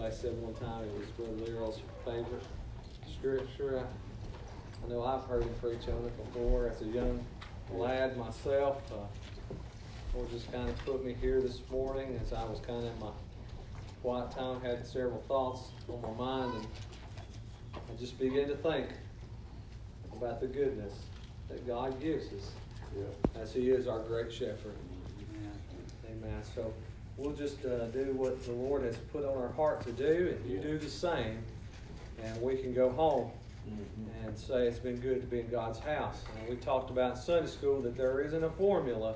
somebody said one time it was Brother Leroy's favorite scripture. I, I know I've heard him preach on it before as a young lad myself. Uh, Lord just kind of put me here this morning as I was kind of in my quiet time, had several thoughts on my mind, and I just began to think about the goodness that God gives us Yeah. as He is our great shepherd. Amen. So we'll just uh, do what the Lord has put on our heart to do, and you do the same, and we can go home Mhm. and say it's been good to be in God's house. And we talked about Sunday school that there isn't a formula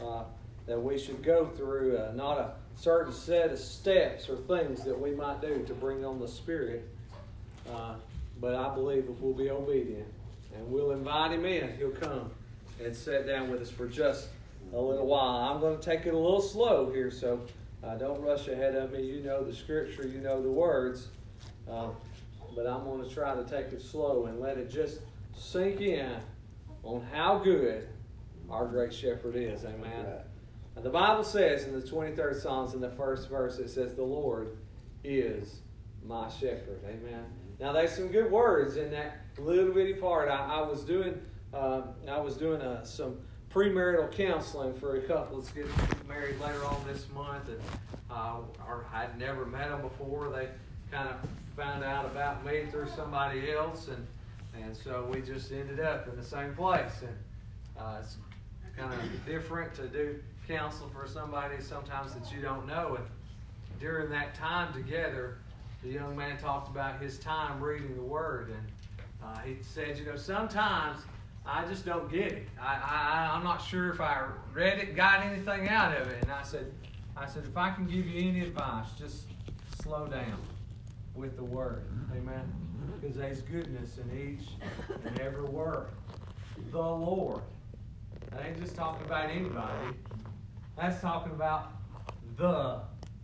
uh, that we should go through, uh, not a certain set of steps or things that we might do to bring on the Spirit. Uh, but I believe if we'll be obedient and we'll invite Him in, He'll come and sit down with us for just a little while. I'm going to take it a little slow here, so uh, don't rush ahead of me. You know the Scripture, you know the words. Uh, but I'm going to try to take it slow and let it just sink in on how good our great shepherd is. Amen. Right. The Bible says in the 23rd Psalms, in the first verse, it says, The Lord is my shepherd. Amen. Now, there's some good words in that little bitty part. I, I was doing, uh, I was doing uh, some premarital counseling for a couple that's getting married later on this month, and uh, or I'd never met them before. They kind of found out about me through somebody else, and and so we just ended up in the same place. And uh, it's kind of different to do counseling for somebody sometimes that you don't know. And during that time together, the young man talked about his time reading the Word, and uh, he said, you know, sometimes I just don't get it. I, I I'm not sure if I read it, got anything out of it. And I said, I said, if I can give you any advice, just slow down with the Word, Amen. Because there's goodness in each and every word. The Lord. That ain't just talking about anybody. That's talking about the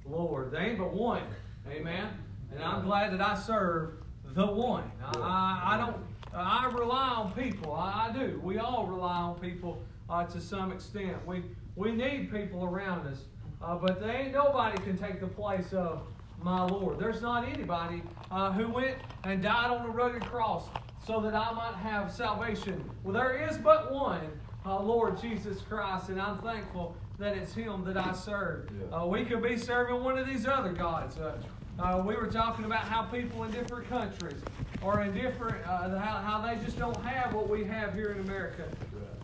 Lord. There ain't but one. Amen. And I'm glad that I serve the one. I, I, I don't. I rely on people. I, I do. We all rely on people uh, to some extent. We we need people around us, uh, but there ain't nobody can take the place of my Lord. There's not anybody uh, who went and died on the rugged cross so that I might have salvation. Well, there is but one, uh, Lord Jesus Christ, and I'm thankful that it's Him that I serve. Yeah. Uh, we could be serving one of these other gods. Uh, we were talking about how people in different countries or in different, uh, how, how they just don't have what we have here in America.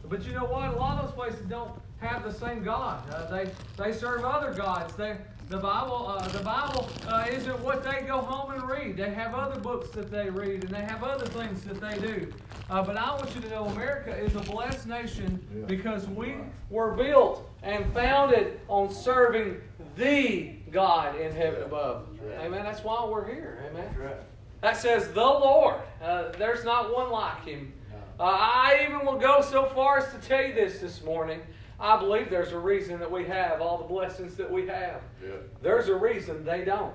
But you know what? A lot of those places don't have the same God. Uh, they they serve other gods. They the Bible uh, the Bible uh, isn't what they go home and read. They have other books that they read and they have other things that they do. Uh, but I want you to know America is a blessed nation Yeah. because we were built and founded on serving the God in heaven above. Amen. That's why we're here. Amen. That says the Lord. Uh, there's not one like him. Uh, I even will go so far as to tell you this this morning. I believe there's a reason that we have all the blessings that we have. Yeah. There's a reason they don't.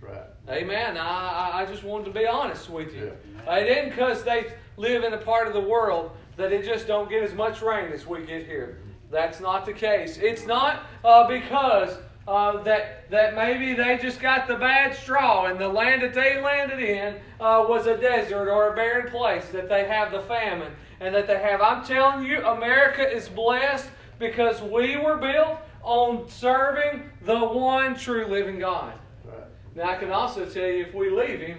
Right. Amen. I, I- just wanted to be honest with you. Yeah. It isn't because they live in a part of the world that it just don't get as much rain as we get here. That's not the case. It's not uh, because uh, that that maybe they just got the bad straw and the land that they landed in uh, was a desert or a barren place that they have the famine and that they have. I'm telling you, America is blessed because we were built on serving the one true living God. Right. Now, I can also tell you if we leave Him,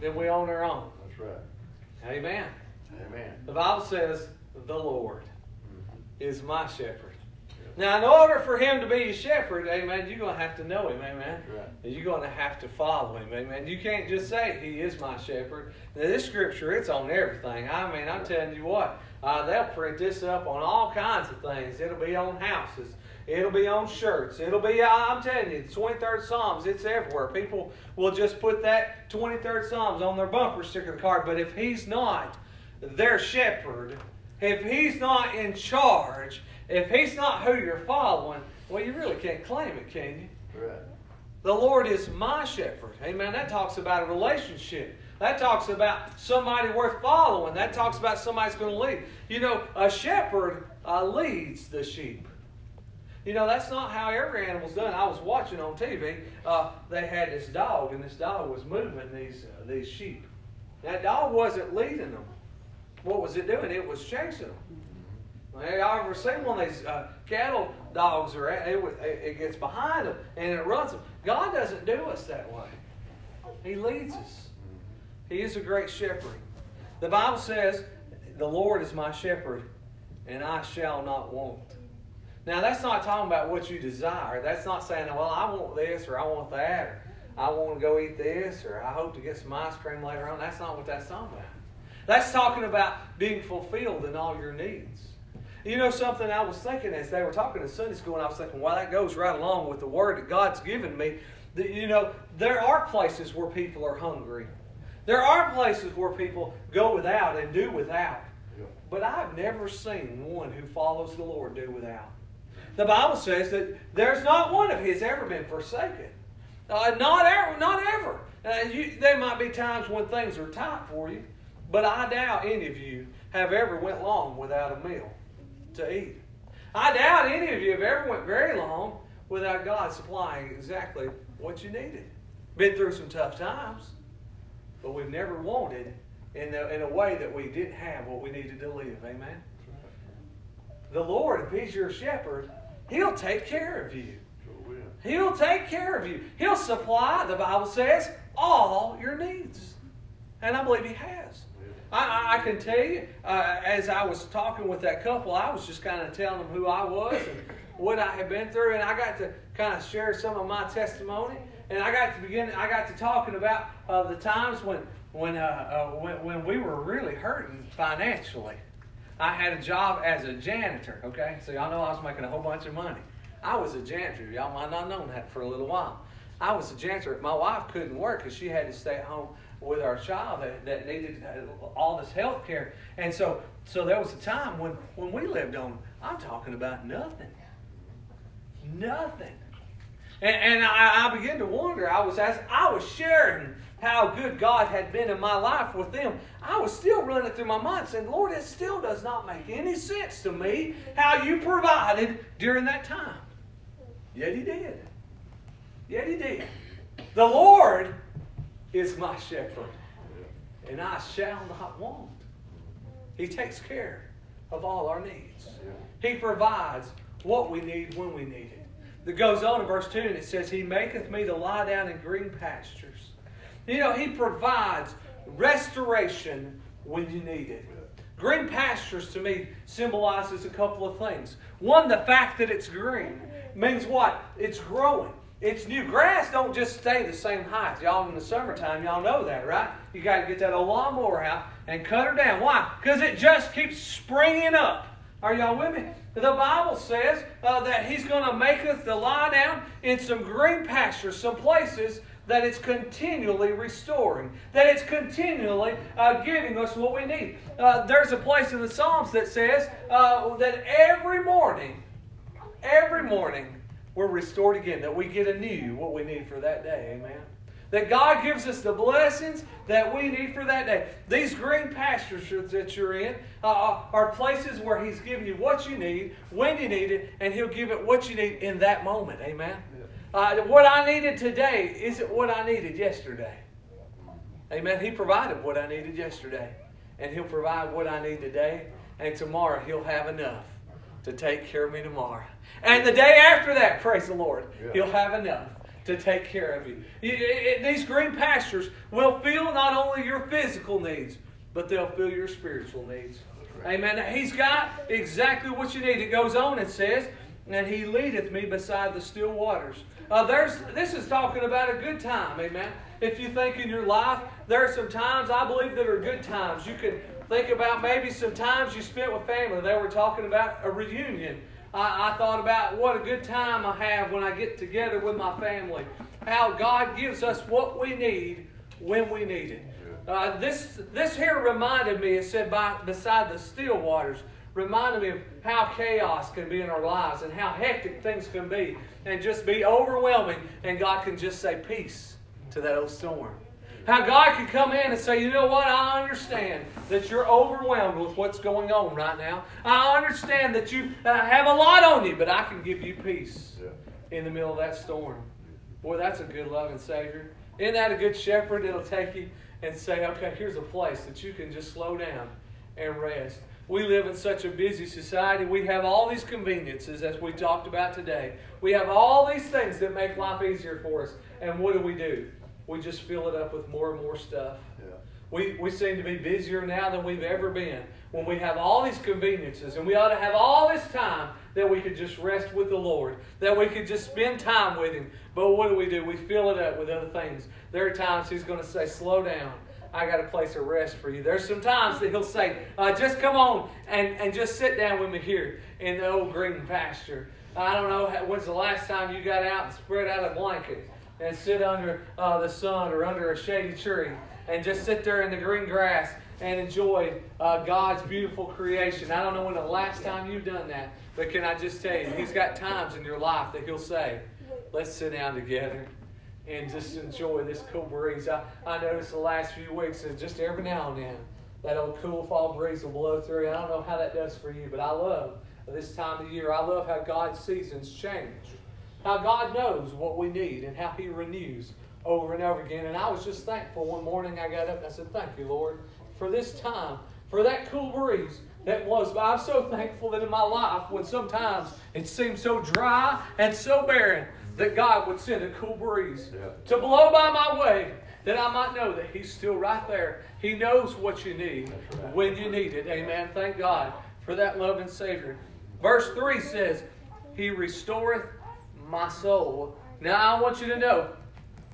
then we own our own. That's right. Amen. Amen. The Bible says, the Lord Mhm. is my shepherd. Now, in order for Him to be your shepherd, amen, you're going to have to know Him, amen. Right. And You're going to have to follow Him, amen. You can't just say, He is my shepherd. Now, this scripture, it's on everything. I mean, I'm telling you what, uh, they'll print this up on all kinds of things. It'll be on houses. It'll be on shirts. It'll be, I'm telling you, the 23rd Psalms, it's everywhere. People will just put that 23rd Psalms on their bumper sticker card. But if He's not their shepherd, if He's not in charge, if He's not who you're following, well, you really can't claim it, can you? Right. The Lord is my shepherd. Amen. That talks about a relationship. That talks about somebody worth following. That talks about somebody's going to lead. You know, a shepherd uh, leads the sheep. You know, that's not how every animal's done. I was watching on TV. Uh, they had this dog, and this dog was moving these uh, these sheep. That dog wasn't leading them. What was it doing? It was chasing them. I ever seen one of these uh, cattle dogs, or it, it gets behind them and it runs them. God doesn't do us that way. He leads us. He is a great shepherd. The Bible says, "The Lord is my shepherd, and I shall not want." Now, that's not talking about what you desire. That's not saying, "Well, I want this or I want that." Or, I want to go eat this, or I hope to get some ice cream later on. That's not what that's talking about. That's talking about being fulfilled in all your needs. You know something I was thinking as they were talking in Sunday school, and I was thinking, well, that goes right along with the word that God's given me. That, you know, there are places where people are hungry. There are places where people go without and do without. But I've never seen one who follows the Lord do without. The Bible says that there's not one of his ever been forsaken. Uh, not ever, not ever. Uh, you, there might be times when things are tight for you, but I doubt any of you have ever went long without a meal to eat. I doubt any of you have ever went very long without God supplying exactly what you needed. Been through some tough times, but we've never wanted in a, in a way that we didn't have what we needed to live. Amen. The Lord, if He's your shepherd, He'll take care of you. He'll take care of you. He'll supply, the Bible says, all your needs. And I believe He has. I, I, can tell you, uh, as I was talking with that couple, I was just kind of telling them who I was and what I had been through, and I got to kind of share some of my testimony. And I got to begin. I got to talking about uh, the times when when, uh, uh, when when we were really hurting financially. I had a job as a janitor. Okay, so y'all know I was making a whole bunch of money. I was a janitor. Y'all might not known that for a little while. I was a janitor. My wife couldn't work because she had to stay at home with our child that, that needed uh, all this health care. And so, so there was a time when, when we lived on, I'm talking about nothing. Nothing. And, and I, I began to wonder, I was asking, I was sharing how good God had been in my life with them, I was still running through my mind saying, Lord, it still does not make any sense to me how you provided during that time. Yet He did. Yet He did. The Lord is my shepherd, and I shall not want. He takes care of all our needs. He provides what we need when we need it. That goes on in verse 2 and it says, He maketh me to lie down in green pastures. You know, He provides restoration when you need it. Green pastures to me symbolizes a couple of things. One, the fact that it's green means what? It's growing. It's new. Grass don't just stay the same height. Y'all in the summertime, y'all know that, right? You got to get that old lawnmower out and cut her down. Why? Because it just keeps springing up. Are y'all with me? The Bible says uh, that He's going to make us to lie down in some green pastures, some places that it's continually restoring, that it's continually uh, giving us what we need. Uh, there's a place in the Psalms that says uh, that every morning, every morning, we're restored again, that we get anew what we need for that day. Amen. That God gives us the blessings that we need for that day. These green pastures that you're in uh, uh, are places where He's giving you what you need, when you need it, and He'll give it what you need in that moment. Amen. Uh, what I needed today isn't what I needed yesterday. Amen. He provided what I needed yesterday, and He'll provide what I need today, and tomorrow He'll have enough to take care of me tomorrow. And the day after that, praise the Lord, yeah. He'll have enough to take care of you. These green pastures will fill not only your physical needs, but they'll fill your spiritual needs. Amen. He's got exactly what you need. It goes on and says, and he leadeth me beside the still waters. Uh, there's this is talking about a good time, amen. If you think in your life, there are some times I believe that are good times. You can think about maybe some times you spent with family. They were talking about a reunion. I, I thought about what a good time I have when I get together with my family. How God gives us what we need when we need it. Uh, this this here reminded me. It said by beside the still waters reminded me of how chaos can be in our lives and how hectic things can be and just be overwhelming. And God can just say peace to that old storm. How God can come in and say, you know what? I understand that you're overwhelmed with what's going on right now. I understand that you have a lot on you, but I can give you peace in the middle of that storm. Boy, that's a good loving Savior. Isn't that a good shepherd that'll take you and say, okay, here's a place that you can just slow down and rest. We live in such a busy society. We have all these conveniences, as we talked about today. We have all these things that make life easier for us. And what do we do? We just fill it up with more and more stuff. Yeah. We, we seem to be busier now than we've ever been when we have all these conveniences and we ought to have all this time that we could just rest with the Lord, that we could just spend time with Him. But what do we do? We fill it up with other things. There are times He's going to say, Slow down. I got a place of rest for you. There's some times that He'll say, uh, Just come on and, and just sit down with me here in the old green pasture. I don't know how, when's the last time you got out and spread out a blanket and sit under uh, the sun or under a shady tree and just sit there in the green grass and enjoy uh, God's beautiful creation. I don't know when the last time you've done that, but can I just tell you, He's got times in your life that He'll say, let's sit down together and just enjoy this cool breeze. I, I noticed the last few weeks that just every now and then that old cool fall breeze will blow through. I don't know how that does for you, but I love this time of year. I love how God's seasons change, how God knows what we need, and how He renews over and over again. And I was just thankful one morning I got up and I said, Thank you, Lord, for this time, for that cool breeze that was. But I'm so thankful that in my life, when sometimes it seemed so dry and so barren, that God would send a cool breeze Yeah. to blow by my way, that I might know that He's still right there. He knows what you need right. when you need it. Amen. Thank God for that loving Savior. Verse 3 says, He restoreth my soul. Now I want you to know,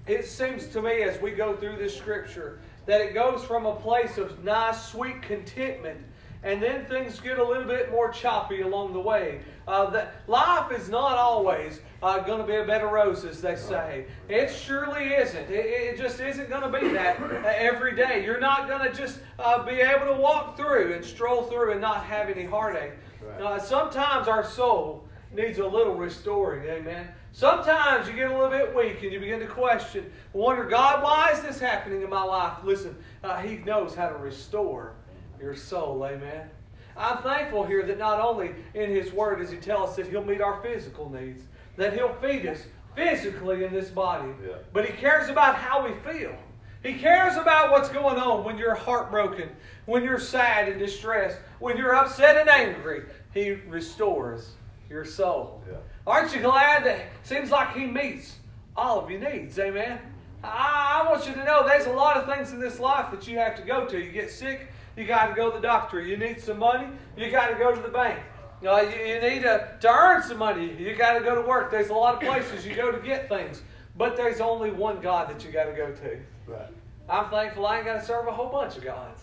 it seems to me as we go through this scripture that it goes from a place of nice, sweet contentment, and then things get a little bit more choppy along the way. Uh, that life is not always uh, going to be a bed of roses, they say. It surely isn't. It, it just isn't going to be that uh, every day. You're not going to just uh, be able to walk through and stroll through and not have any heartache. Uh, sometimes our soul needs a little restoring. Amen. Sometimes you get a little bit weak and you begin to question, wonder, God, why is this happening in my life? Listen, uh, He knows how to restore your soul. Amen. I'm thankful here that not only in His Word does He tell us that He'll meet our physical needs, that He'll feed us physically in this body, Yeah. but He cares about how we feel. He cares about what's going on when you're heartbroken, when you're sad and distressed, when you're upset and angry. He restores your soul. Yeah. Aren't you glad that seems like He meets all of your needs? Amen. I, I want you to know there's a lot of things in this life that you have to go to. You get sick, you got to go to the doctor. You need some money, you got to go to the bank. Uh, you, you need to, to earn some money, you got to go to work. There's a lot of places you go to get things, but there's only one God that you got to go to. Right. I'm thankful I ain't got to serve a whole bunch of gods.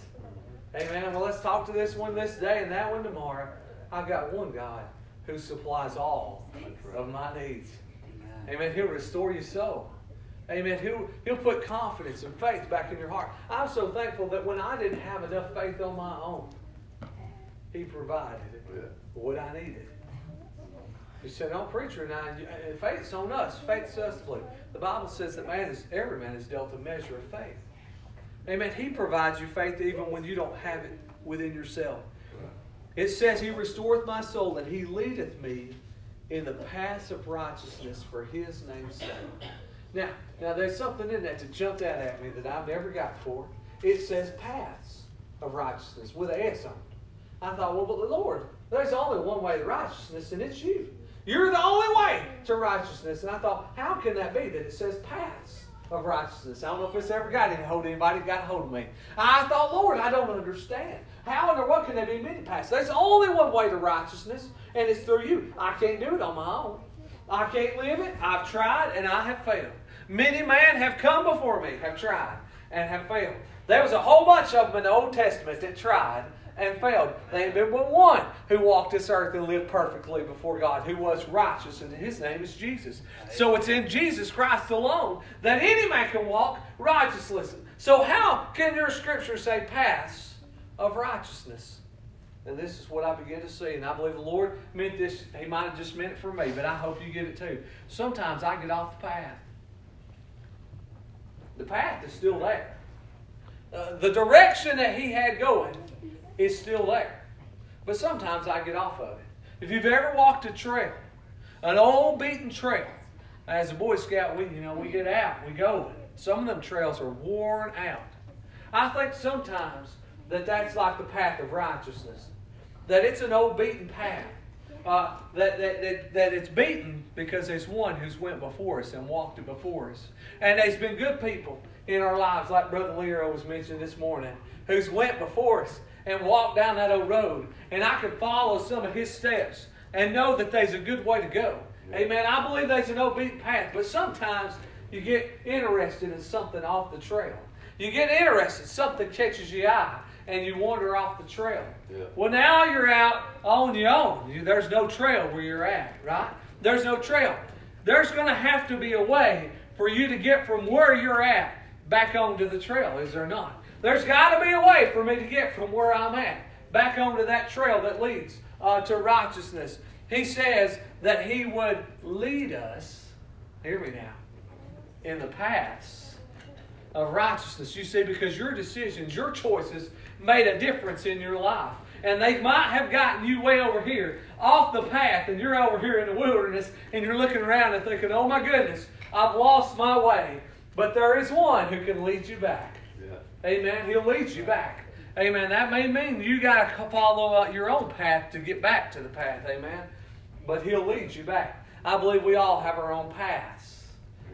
Amen. Well, let's talk to this one this day and that one tomorrow. I've got one God who supplies all of my needs. Amen. He'll restore your soul. Amen. He'll, he'll put confidence and faith back in your heart. I'm so thankful that when I didn't have enough faith on my own, He provided Yeah. what I needed. He said, "No preacher, and I, and faith's on us. Faith's us to believe." The Bible says that man is every man is dealt a measure of faith. Amen. He provides you faith even when you don't have it within yourself. It says, He restoreth my soul, and He leadeth me in the paths of righteousness for His name's sake. Now, now there's something in that that jumped out at me that I've never got before. It says paths of righteousness with an S on it. I thought, well, but the Lord, there's only one way to righteousness, and it's you. You're the only way to righteousness. And I thought, how can that be that it says paths of righteousness? I don't know if it's ever got any hold of anybody, got hold of me. I thought, Lord, I don't understand. How and what can there be many paths? There's only one way to righteousness, and it's through you. I can't do it on my own. I can't live it. I've tried and I have failed. Many men have come before me, have tried and have failed. There was a whole bunch of them in the Old Testament that tried and failed. There ain't been but one who walked this earth and lived perfectly before God, who was righteous, and his name is Jesus. So it's in Jesus Christ alone that any man can walk righteously. So how can your scripture say paths of righteousness? And this is what I begin to see. And I believe the Lord meant this. He might have just meant it for me, but I hope you get it too. Sometimes I get off the path. The path is still there. Uh, the direction that he had going is still there. But sometimes I get off of it. If you've ever walked a trail, an old beaten trail, as a Boy Scout, we you know we get out, we go. Some of them trails are worn out. I think sometimes that that's like the path of righteousness, that it's an old beaten path. Uh, that, that, that, that it's beaten because there's one who's went before us and walked it before us. And there's been good people in our lives, like Brother Leo was mentioning this morning, who's went before us and walk down that old road. And I could follow some of his steps and know that there's a good way to go. Yeah. Amen. I believe there's an beaten path, but sometimes you get interested in something off the trail. You get interested, something catches your eye and you wander off the trail. Yeah. Well, now you're out on your own. You, there's no trail where you're at, right? There's no trail. There's going to have to be a way for you to get from where you're at back onto the trail, is there not? There's got to be a way for me to get from where I'm at back onto that trail that leads uh, to righteousness. He says that He would lead us, hear me now, in the paths of righteousness. You see, because your decisions, your choices made a difference in your life. And they might have gotten you way over here off the path, and you're over here in the wilderness, and you're looking around and thinking, oh my goodness, I've lost my way. But there is one who can lead you back. Yeah. Amen. He'll lead you back. Amen. That may mean you got to follow your own path to get back to the path. Amen. But He'll lead you back. I believe we all have our own paths.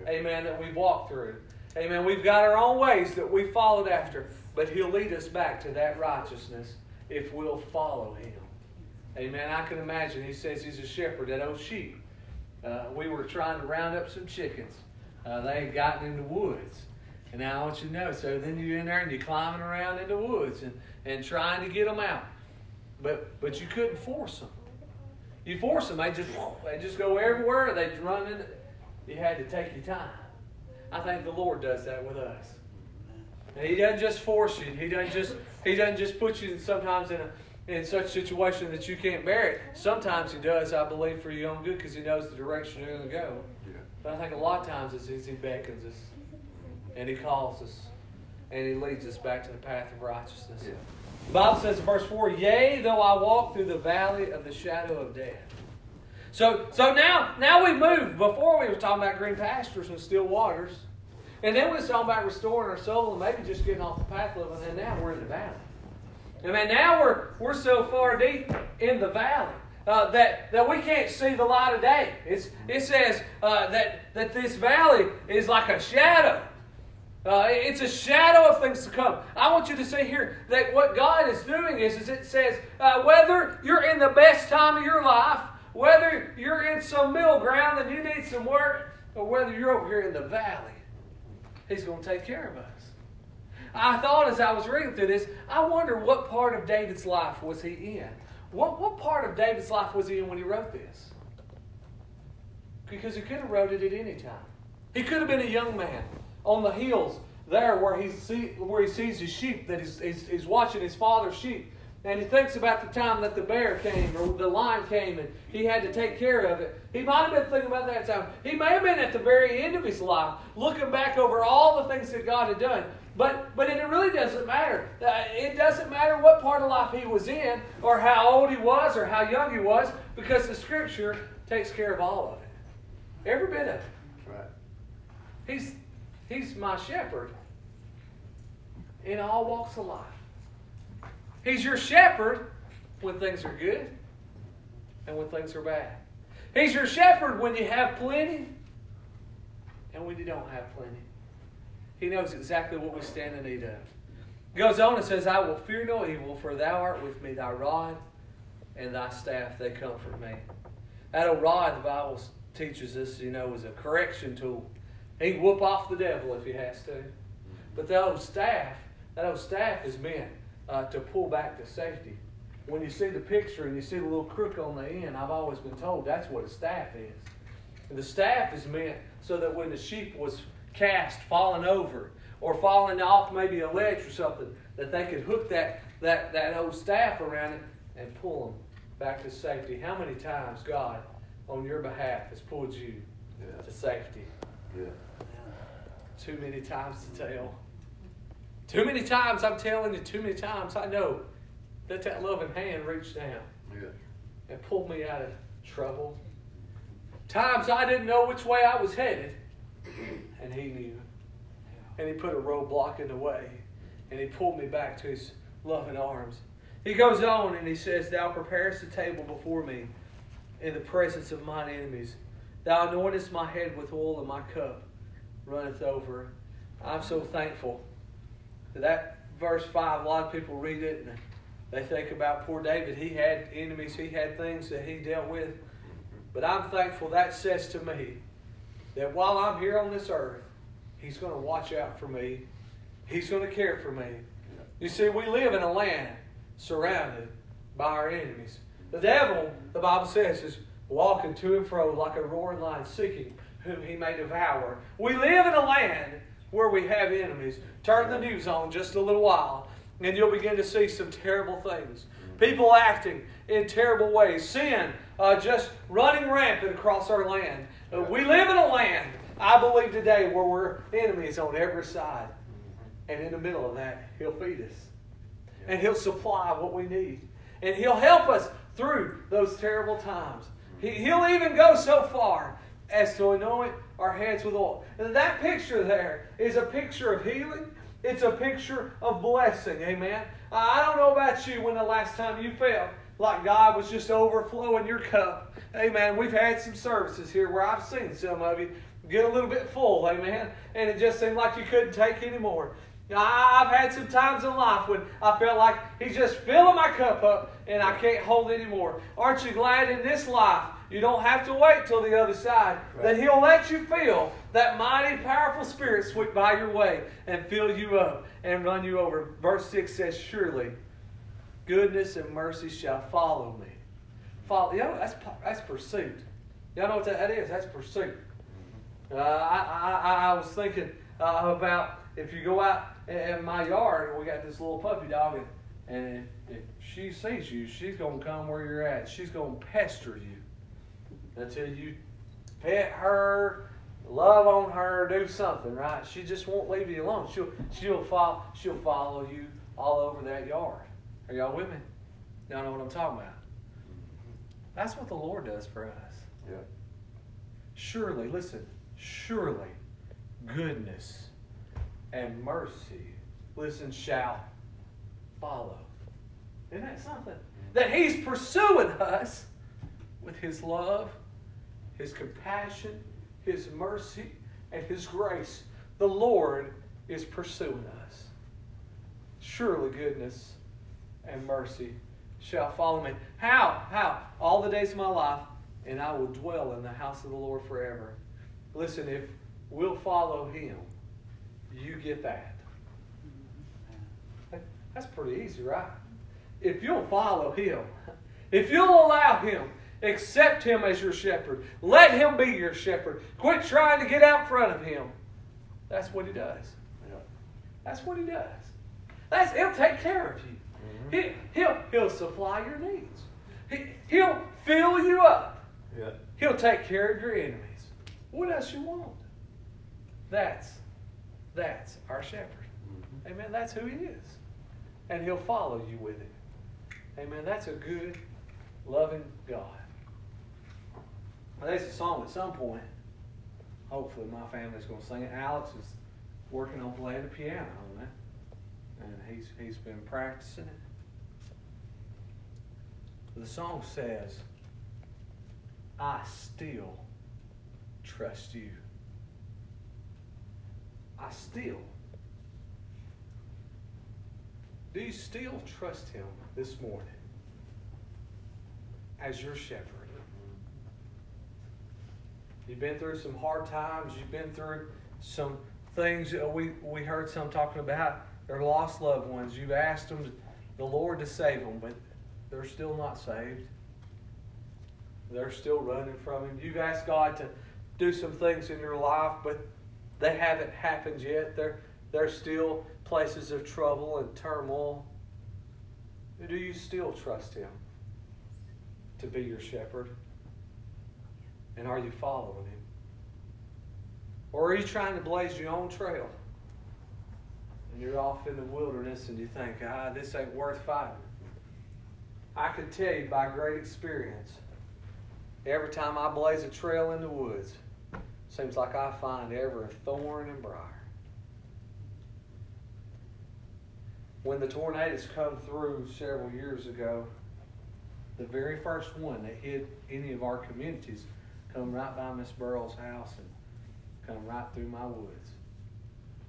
Amen. That we've walked through. Amen. We've got our own ways that we followed after. But He'll lead us back to that righteousness if we'll follow Him. Amen. I can imagine He says He's a shepherd that old sheep. Uh, we were trying to round up some chickens. Uh, they had gotten in the woods. And now I want you to know. So then you're in there and you're climbing around in the woods and, and trying to get them out. But but you couldn't force them. You force them, they just they just go everywhere. They run in. You had to take your time. I think the Lord does that with us. And he doesn't just force you. He doesn't just he doesn't just put you sometimes in a in such situation that you can't bear it. Sometimes he does, I believe, for your own good because he knows the direction you're going to go. Yeah. But I think a lot of times it's he beckons us and he calls us and he leads us back to the path of righteousness. Yeah. The Bible says in verse 4, Yea, though I walk through the valley of the shadow of death. So, so now, now we've moved. Before we were talking about green pastures and still waters. And then we was talking about restoring our soul and maybe just getting off the path a little, and now we're in the valley. I mean, now we're, we're so far deep in the valley uh, that, that we can't see the light of day. It's, it says uh, that, that this valley is like a shadow. Uh, it's a shadow of things to come. I want you to see here that what God is doing is, is it says, uh, whether you're in the best time of your life, whether you're in some middle ground and you need some work, or whether you're over here in the valley, He's going to take care of us. I thought as I was reading through this, I wonder what part of David's life was he in? What, what part of David's life was he in when he wrote this? Because he could have wrote it at any time. He could have been a young man on the hills there where he, see, where he sees his sheep, that he's, he's, he's watching his father's sheep. And he thinks about the time that the bear came or the lion came and he had to take care of it. He might have been thinking about that time. He may have been at the very end of his life, looking back over all the things that God had done. But but it really doesn't matter. Uh, it doesn't matter what part of life he was in, or how old he was, or how young he was, because the Scripture takes care of all of it. Every bit of it. Right. He's He's my shepherd in all walks of life. He's your shepherd when things are good and when things are bad. He's your shepherd when you have plenty and when you don't have plenty. He knows exactly what we stand in need of. He goes on and says, I will fear no evil, for thou art with me, thy rod and thy staff, they comfort me. That old rod, the Bible teaches us, you know, is a correction tool. He whoop off the devil if he has to. But that old staff, that old staff is meant uh, to pull back to safety. When you see the picture and you see the little crook on the end, I've always been told that's what a staff is. And the staff is meant so that when the sheep was cast, falling over, or falling off maybe a ledge or something, that they could hook that, that, that old staff around it and pull them back to safety. How many times God, on your behalf, has pulled you yeah. to safety? Yeah. too many times to tell. Too many times, I'm telling you, too many times I know that that loving hand reached down Yeah. and pulled me out of trouble. Times I didn't know which way I was headed, and He knew. And He put a roadblock in the way, and He pulled me back to His loving arms. He goes on and He says, Thou preparest a table before me in the presence of mine enemies. Thou anointest my head with oil, and my cup runneth over. I'm so thankful that verse 5, a lot of people read it and they think about poor David. He had enemies, he had things that he dealt with. But I'm thankful that says to me that while I'm here on this earth, he's going to watch out for me. He's going to care for me. You see, we live in a land surrounded by our enemies. The devil, the Bible says, is walking to and fro like a roaring lion, seeking whom he may devour. We live in a land where we have enemies. Turn the news on just a little while, and you'll begin to see some terrible things. People acting in terrible ways. Sin uh, just running rampant across our land. Uh, we live in a land, I believe today, where we're enemies on every side. And in the middle of that, He'll feed us. And He'll supply what we need. And He'll help us through those terrible times. He, he'll even go so far as to anoint our heads with oil. And that picture there is a picture of healing. It's a picture of blessing. Amen. I don't know about you when the last time you felt like God was just overflowing your cup. Amen. We've had some services here where I've seen some of you get a little bit full. Amen. And it just seemed like you couldn't take anymore. I've had some times in life when I felt like He's just filling my cup up and I can't hold anymore. Aren't you glad in this life you don't have to wait till the other side. Right. That He'll let you feel that mighty, powerful Spirit sweep by your way and fill you up and run you over. Verse 6 says, Surely goodness and mercy shall follow me. Follow, you know, that's, that's pursuit. Y'all know what that is? That's pursuit. Uh, I, I, I was thinking uh, about if you go out in my yard, and we got this little puppy dog, and, and if she sees you, she's going to come where you're at. She's going to pester you until you pet her, love on her, do something, right? She just won't leave you alone. She'll she'll follow she'll follow you all over that yard. Are y'all with me? Y'all know what I'm talking about. That's what the Lord does for us. Yeah. Surely, listen, surely goodness and mercy, listen, shall follow. Isn't that something? That He's pursuing us with His love his compassion, His mercy, and His grace. The Lord is pursuing us. Surely goodness and mercy shall follow me. How? How? All the days of my life, and I will dwell in the house of the Lord forever. Listen, if we'll follow Him, you get that. That's pretty easy, right? If you'll follow Him, if you'll allow Him Accept him as your shepherd. Let him be your shepherd. Quit trying to get out front of him. That's what he does. That's what he does. That's he'll take care of you. Mm-hmm. He, he'll he'll supply your needs. He, he'll fill you up. Yeah. He'll take care of your enemies. What else you want? That's that's our shepherd. Mm-hmm. Amen. That's who he is. And he'll follow you with it. Amen. That's a good, loving God. There's a song at some point. Hopefully, my family's going to sing it. Alex is working on playing the piano on it, and he's he's been practicing it. The song says, "I still trust you." I still. Do you still trust him this morning as your shepherd? You've been through some hard times. You've been through some things. We, we heard some talking about their lost loved ones. You've asked them, the Lord, to save them, but they're still not saved. They're still running from Him. You've asked God to do some things in your life, but they haven't happened yet. They're, they're still places of trouble and turmoil. Do you still trust Him to be your shepherd? And are you following him? Or are you trying to blaze your own trail? And you're off in the wilderness and you think, ah, this ain't worth fighting. I can tell you by great experience, every time I blaze a trail in the woods, seems like I find ever a thorn and briar. When the tornadoes come through several years ago, the very first one that hit any of our communities come right by Miss Burrell's house and come right through my woods.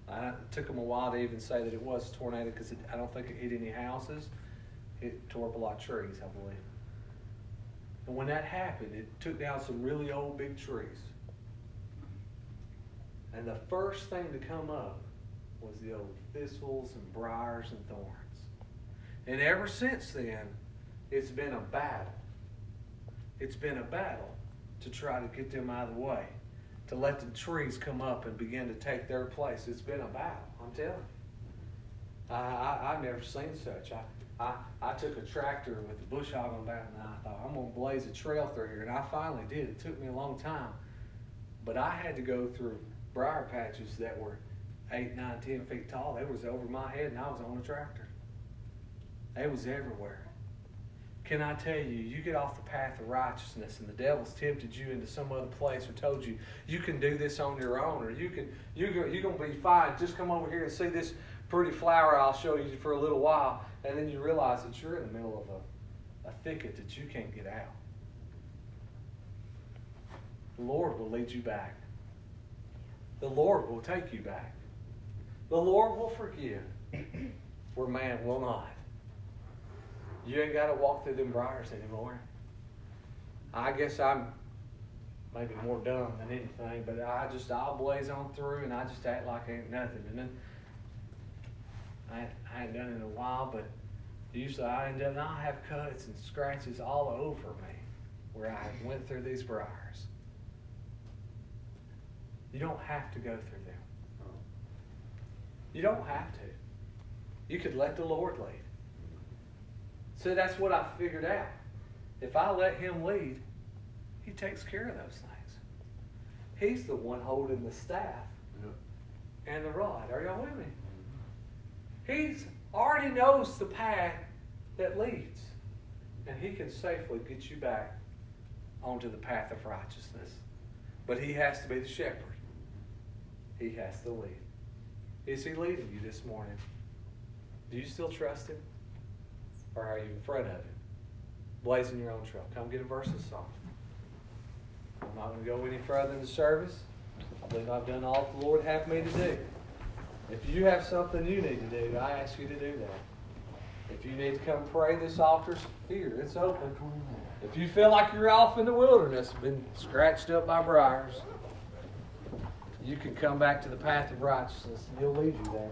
I, it took them a while to even say that it was a tornado because I don't think it hit any houses. It tore up a lot of trees, I believe. And when that happened, it took down some really old big trees. And the first thing to come up was the old thistles and briars and thorns. And ever since then, it's been a battle. It's been a battle to try to get them out of the way, to let the trees come up and begin to take their place. It's been a battle, I'm telling you. I, I, I've never seen such. I, I, I took a tractor with a bush hog on back and I thought, I'm going to blaze a trail through here. And I finally did. It took me a long time. But I had to go through briar patches that were eight, nine, ten feet tall. They was over my head and I was on a tractor. They was everywhere. Can I tell you, you get off the path of righteousness and the devil's tempted you into some other place or told you you can do this on your own or you can you're, you're going to be fine. Just come over here and see this pretty flower I'll show you for a little while and then you realize that you're in the middle of a, a thicket that you can't get out. The Lord will lead you back. The Lord will take you back. The Lord will forgive where man will not. You ain't got to walk through them briars anymore. I guess I'm maybe more dumb than anything, but I just I'll blaze on through and I just act like ain't nothing. And then I, I ain't done it in a while, but usually I end up I have cuts and scratches all over me where I went through these briars. You don't have to go through them. Oh. You don't have to. You could let the Lord lead. So that's what I figured out. If I let Him lead, He takes care of those things. He's the one holding the staff and the rod. Are y'all with me? He's already knows the path that leads. And he can safely get you back onto the path of righteousness. But he has to be the shepherd. He has to lead. Is he leading you this morning? Do you still trust him? Or are you in front of him? Blazing your own trail. Come get a verse of song. I'm not going to go any further in the service. I believe I've done all the Lord have me to do. If you have something you need to do, I ask you to do that. If you need to come pray, this altar's here. It's open. If you feel like you're off in the wilderness, been scratched up by briars, you can come back to the path of righteousness, and He'll lead you there.